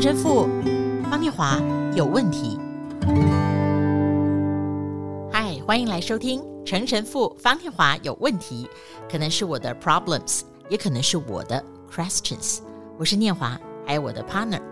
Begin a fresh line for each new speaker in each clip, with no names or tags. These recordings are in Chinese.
陈神父方念华有问题。嗨，欢迎来收听陈神父方念华有问题。可能是我的 problems，也可能是我的 questions。我是念华，还有我的 partner。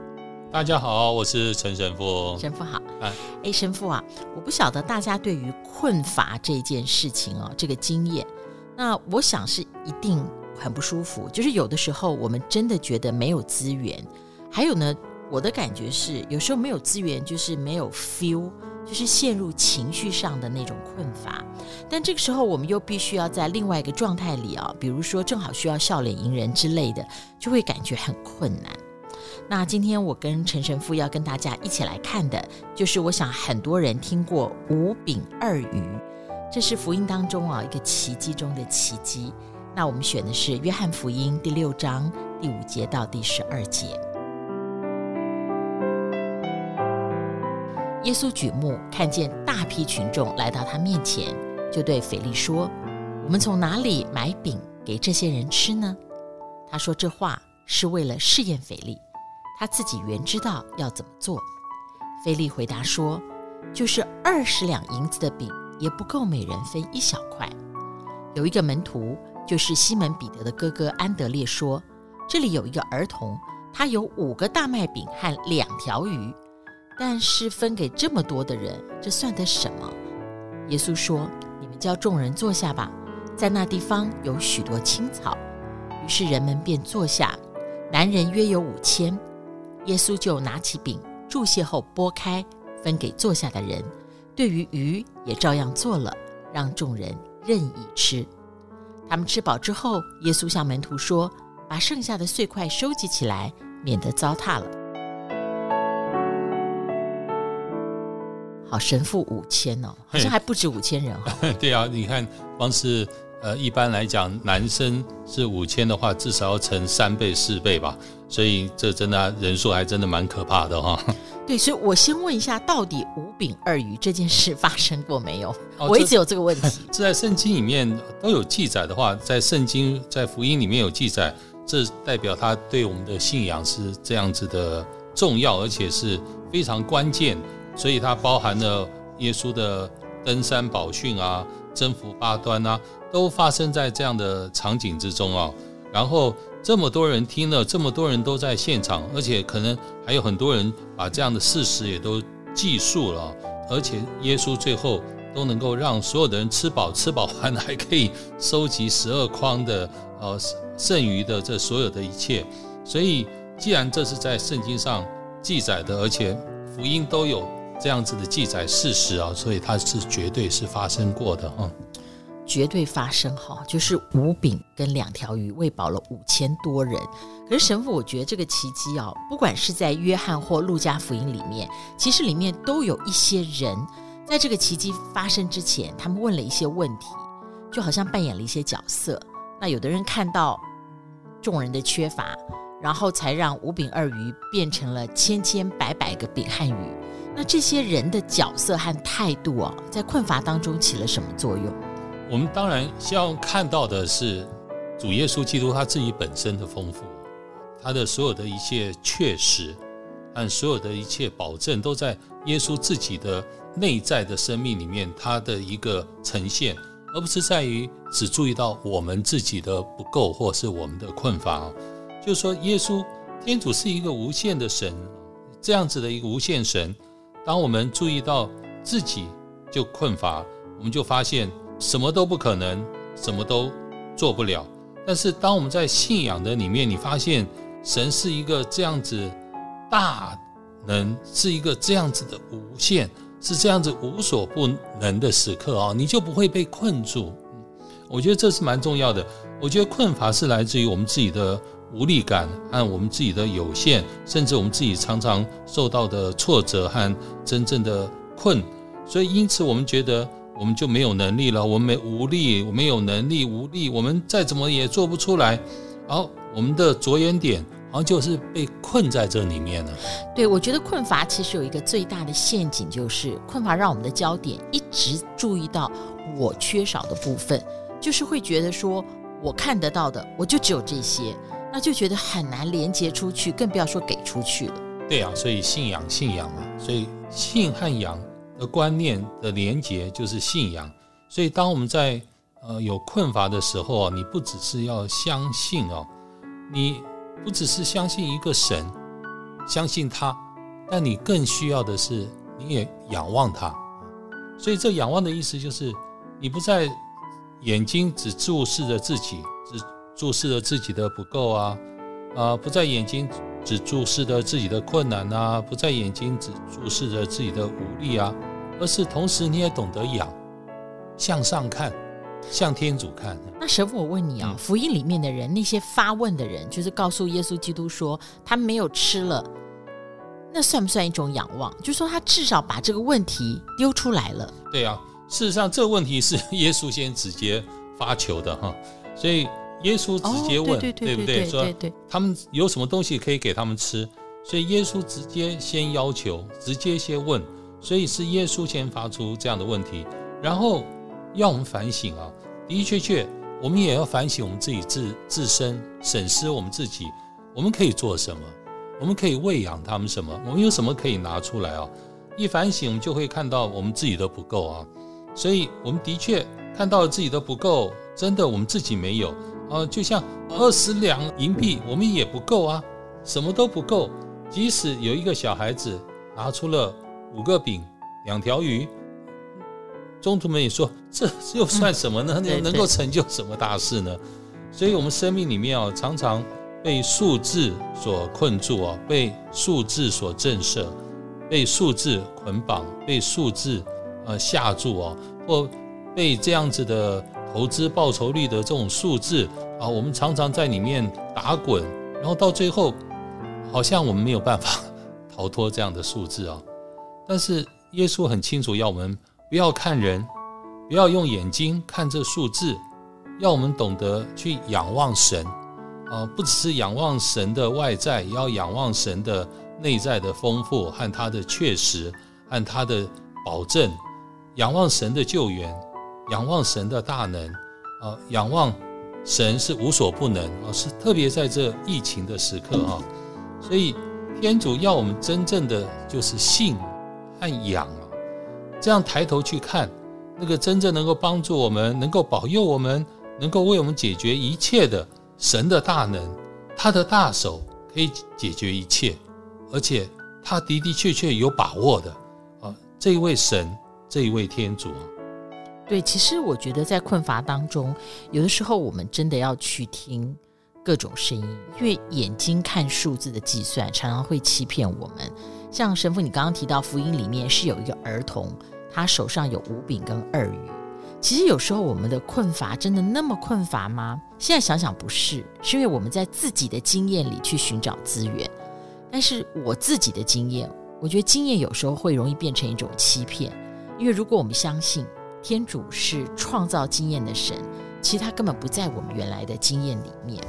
大家好，我是陈神父。
神父好。哎，哎，神父啊，我不晓得大家对于困乏这件事情哦，这个经验，那我想是一定很不舒服。就是有的时候我们真的觉得没有资源，还有呢，我的感觉是有时候没有资源就是没有 feel，就是陷入情绪上的那种困乏。但这个时候我们又必须要在另外一个状态里啊，比如说正好需要笑脸迎人之类的，就会感觉很困难。那今天我跟陈神父要跟大家一起来看的，就是我想很多人听过五饼二鱼，这是福音当中啊一个奇迹中的奇迹。那我们选的是约翰福音第六章第五节到第十二节。耶稣举目看见大批群众来到他面前，就对腓力说：“我们从哪里买饼给这些人吃呢？”他说这话是为了试验腓力。他自己原知道要怎么做。腓力回答说：“就是二十两银子的饼，也不够每人分一小块。”有一个门徒，就是西门彼得的哥哥安德烈说：“这里有一个儿童，他有五个大麦饼和两条鱼，但是分给这么多的人，这算得什么？”耶稣说：“你们叫众人坐下吧，在那地方有许多青草。”于是人们便坐下，男人约有五千。耶稣就拿起饼，祝谢后擘开，分给坐下的人。对于鱼也照样做了，让众人任意吃。他们吃饱之后，耶稣向门徒说：“把剩下的碎块收集起来，免得糟蹋了。”好，神父五千哦，好像还不止五千人哈。
对啊，你看，光是。呃，一般来讲，男生是五千的话，至少要乘三倍、四倍吧。所以这真的人数还真的蛮可怕的哈。
对，所以我先问一下，到底五饼二鱼这件事发生过没有？哦、我一直有这个问题。
这在圣经里面都有记载的话，在圣经在福音里面有记载，这代表他对我们的信仰是这样子的重要，而且是非常关键。所以它包含了耶稣的登山宝训啊。征服八端啊，都发生在这样的场景之中啊。然后这么多人听了，这么多人都在现场，而且可能还有很多人把这样的事实也都记述了。而且耶稣最后都能够让所有的人吃饱，吃饱完还可以收集十二筐的呃剩余的这所有的一切。所以既然这是在圣经上记载的，而且福音都有。这样子的记载事实啊，所以它是绝对是发生过的哈，
绝对发生哈，就是五饼跟两条鱼喂饱了五千多人。可是神父，我觉得这个奇迹啊，不管是在约翰或路加福音里面，其实里面都有一些人在这个奇迹发生之前，他们问了一些问题，就好像扮演了一些角色。那有的人看到众人的缺乏，然后才让五饼二鱼变成了千千百百个饼和鱼。那这些人的角色和态度啊，在困乏当中起了什么作用？
我们当然希望看到的是主耶稣基督他自己本身的丰富，他的所有的一切确实和所有的一切保证，都在耶稣自己的内在的生命里面，他的一个呈现，而不是在于只注意到我们自己的不够或是我们的困乏。就是说，耶稣天主是一个无限的神，这样子的一个无限神。当我们注意到自己就困乏，我们就发现什么都不可能，什么都做不了。但是当我们在信仰的里面，你发现神是一个这样子大能，是一个这样子的无限，是这样子无所不能的时刻啊，你就不会被困住。我觉得这是蛮重要的。我觉得困乏是来自于我们自己的。无力感和我们自己的有限，甚至我们自己常常受到的挫折和真正的困，所以因此我们觉得我们就没有能力了，我们没无力，我们有能力无力，我们再怎么也做不出来。好，我们的着眼点好像就是被困在这里面了。
对，我觉得困乏其实有一个最大的陷阱，就是困乏让我们的焦点一直注意到我缺少的部分，就是会觉得说我看得到的，我就只有这些。那就觉得很难连接出去，更不要说给出去了。
对啊，所以信仰信仰嘛，所以信和仰的观念的连接就是信仰。所以当我们在呃有困乏的时候啊，你不只是要相信哦，你不只是相信一个神，相信他，但你更需要的是你也仰望他。所以这仰望的意思就是，你不在眼睛只注视着自己，只注视着自己的不够啊，啊，不在眼睛只注视着自己的困难啊，不在眼睛只注视着自己的无力啊，而是同时你也懂得仰，向上看，向天主看。
那神父，我问你啊，福音里面的人，那些发问的人，就是告诉耶稣基督说他没有吃了。那算不算一种仰望？就是说，他至少把这个问题丢出来了。
对啊，事实上，这个问题是 耶稣先直接发球的哈，所以耶稣直接问，
哦、对，对，对，对，对，对不对？说
他们有什么东西可以给他们吃，所以耶稣直接先要求，直接先问，所以是耶稣先发出这样的问题，然后要我们反省啊。的的确确，我们也要反省我们自己自自身，审视我们自己，我们可以做什么？我们可以喂养他们什么？我们有什么可以拿出来啊？一反省，我们就会看到我们自己的不够啊。所以，我们的确看到了自己的不够，真的我们自己没有啊。就像二十两银币，我们也不够啊，什么都不够。即使有一个小孩子拿出了五个饼、两条鱼，宗徒们也说，这又算什么呢？能能够成就什么大事呢？所以，我们生命里面啊，常常。被数字所困住啊，被数字所震慑，被数字捆绑，被数字呃吓住啊，或被这样子的投资报酬率的这种数字啊，我们常常在里面打滚，然后到最后，好像我们没有办法逃脱这样的数字啊。但是耶稣很清楚，要我们不要看人，不要用眼睛看这数字，要我们懂得去仰望神。啊，不只是仰望神的外在，也要仰望神的内在的丰富和他的确实和他的保证，仰望神的救援，仰望神的大能，啊，仰望神是无所不能啊，是特别在这疫情的时刻啊，所以天主要我们真正的就是信和仰啊，这样抬头去看那个真正能够帮助我们、能够保佑我们、能够为我们解决一切的。神的大能，他的大手可以解决一切，而且他的的确确有把握的啊！这一位神，这一位天主啊，
对，其实我觉得在困乏当中，有的时候我们真的要去听各种声音，因为眼睛看数字的计算常常会欺骗我们。像神父，你刚刚提到福音里面是有一个儿童，他手上有五饼跟二鱼。其实有时候我们的困乏真的那么困乏吗？现在想想不是，是因为我们在自己的经验里去寻找资源。但是我自己的经验，我觉得经验有时候会容易变成一种欺骗。因为如果我们相信天主是创造经验的神，其实他根本不在我们原来的经验里面。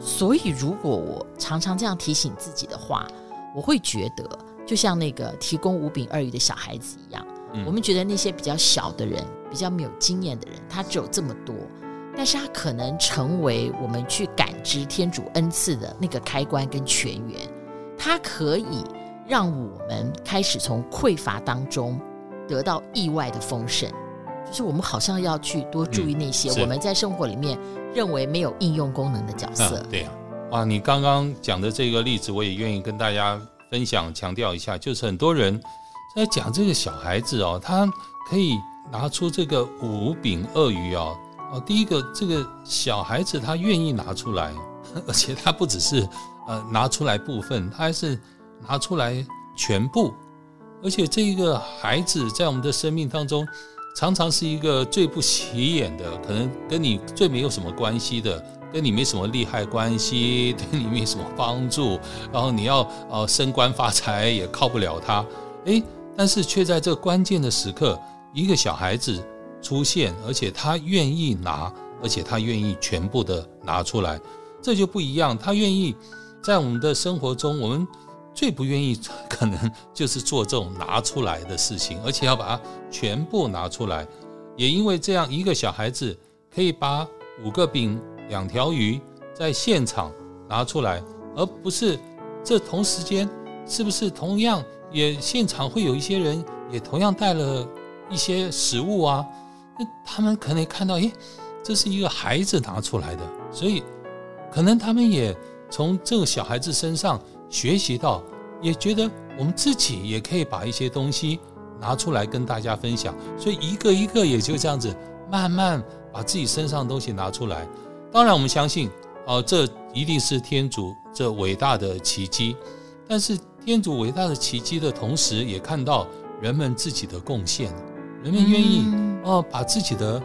所以如果我常常这样提醒自己的话，我会觉得就像那个提供五饼二鱼的小孩子一样。嗯、我们觉得那些比较小的人，比较没有经验的人，他只有这么多，但是他可能成为我们去感知天主恩赐的那个开关跟泉源，他可以让我们开始从匮乏当中得到意外的丰盛。就是我们好像要去多注意那些我们在生活里面认为没有应用功能的角色。
嗯、对呀、啊，哇，你刚刚讲的这个例子，我也愿意跟大家分享、强调一下，就是很多人。在讲这个小孩子哦，他可以拿出这个五饼鳄鱼哦，哦，第一个这个小孩子他愿意拿出来，而且他不只是呃拿出来部分，他还是拿出来全部，而且这个孩子在我们的生命当中，常常是一个最不起眼的，可能跟你最没有什么关系的，跟你没什么利害关系，对你没什么帮助，然后你要呃升官发财也靠不了他，诶。但是却在这关键的时刻，一个小孩子出现，而且他愿意拿，而且他愿意全部的拿出来，这就不一样。他愿意在我们的生活中，我们最不愿意可能 就是做这种拿出来的事情，而且要把它全部拿出来。也因为这样，一个小孩子可以把五个饼、两条鱼在现场拿出来，而不是这同时间。是不是同样也现场会有一些人也同样带了一些食物啊？那他们可能看到，诶，这是一个孩子拿出来的，所以可能他们也从这个小孩子身上学习到，也觉得我们自己也可以把一些东西拿出来跟大家分享。所以一个一个也就这样子慢慢把自己身上的东西拿出来。当然，我们相信，哦，这一定是天主这伟大的奇迹。但是天主伟大的奇迹的同时，也看到人们自己的贡献，人们愿意哦把自己的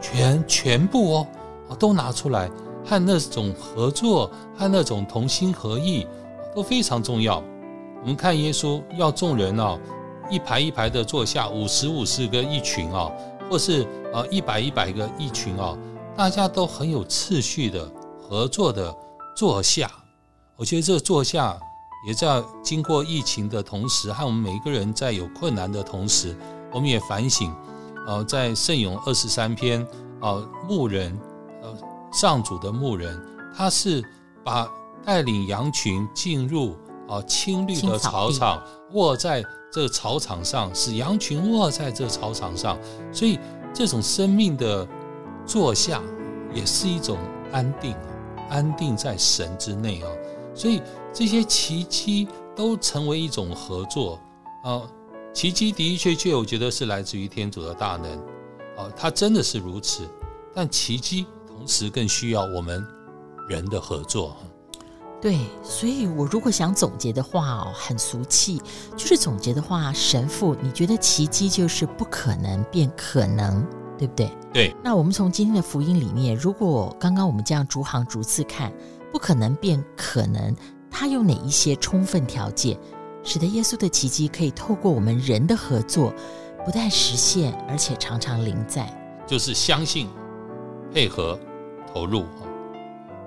全全部哦都拿出来，和那种合作和那种同心合意都非常重要。我们看耶稣要众人哦一排一排的坐下，五十五十个一群啊，或是呃一百一百个一群啊。大家都很有次序的合作的坐下，我觉得这个坐下也在经过疫情的同时，和我们每一个人在有困难的同时，我们也反省。呃，在圣咏二十三篇，呃，牧人，呃，上主的牧人，他是把带领羊群进入啊青绿的草场，卧在这草场上，使羊群卧在这草场上，所以这种生命的。坐下也是一种安定，安定在神之内啊，所以这些奇迹都成为一种合作啊。奇迹的确确，我觉得是来自于天主的大能啊，它真的是如此。但奇迹同时更需要我们人的合作。
对，所以我如果想总结的话哦，很俗气，就是总结的话，神父，你觉得奇迹就是不可能变可能？对不对？
对。
那我们从今天的福音里面，如果刚刚我们这样逐行逐字看，不可能变可能，它有哪一些充分条件，使得耶稣的奇迹可以透过我们人的合作，不但实现，而且常常临在？
就是相信、配合、投入。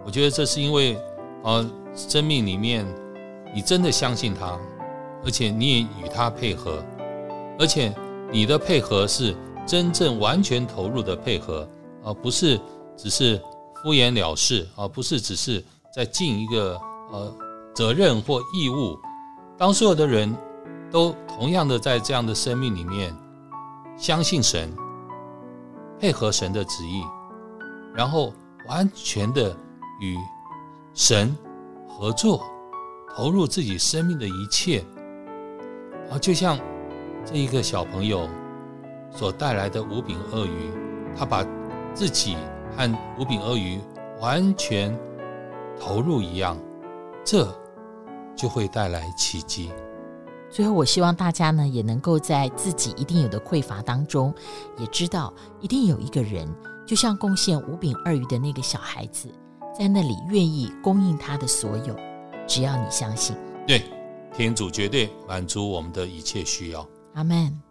我觉得这是因为，呃，生命里面你真的相信他，而且你也与他配合，而且你的配合是。真正完全投入的配合，而不是只是敷衍了事，而不是只是在尽一个呃责任或义务。当所有的人都同样的在这样的生命里面相信神，配合神的旨意，然后完全的与神合作，投入自己生命的一切，啊，就像这一个小朋友。所带来的五饼鳄鱼，他把自己和五饼鳄鱼完全投入一样，这就会带来奇迹。
最后，我希望大家呢也能够在自己一定有的匮乏当中，也知道一定有一个人，就像贡献五饼二鱼的那个小孩子，在那里愿意供应他的所有，只要你相信。
对，天主绝对满足我们的一切需要。
阿门。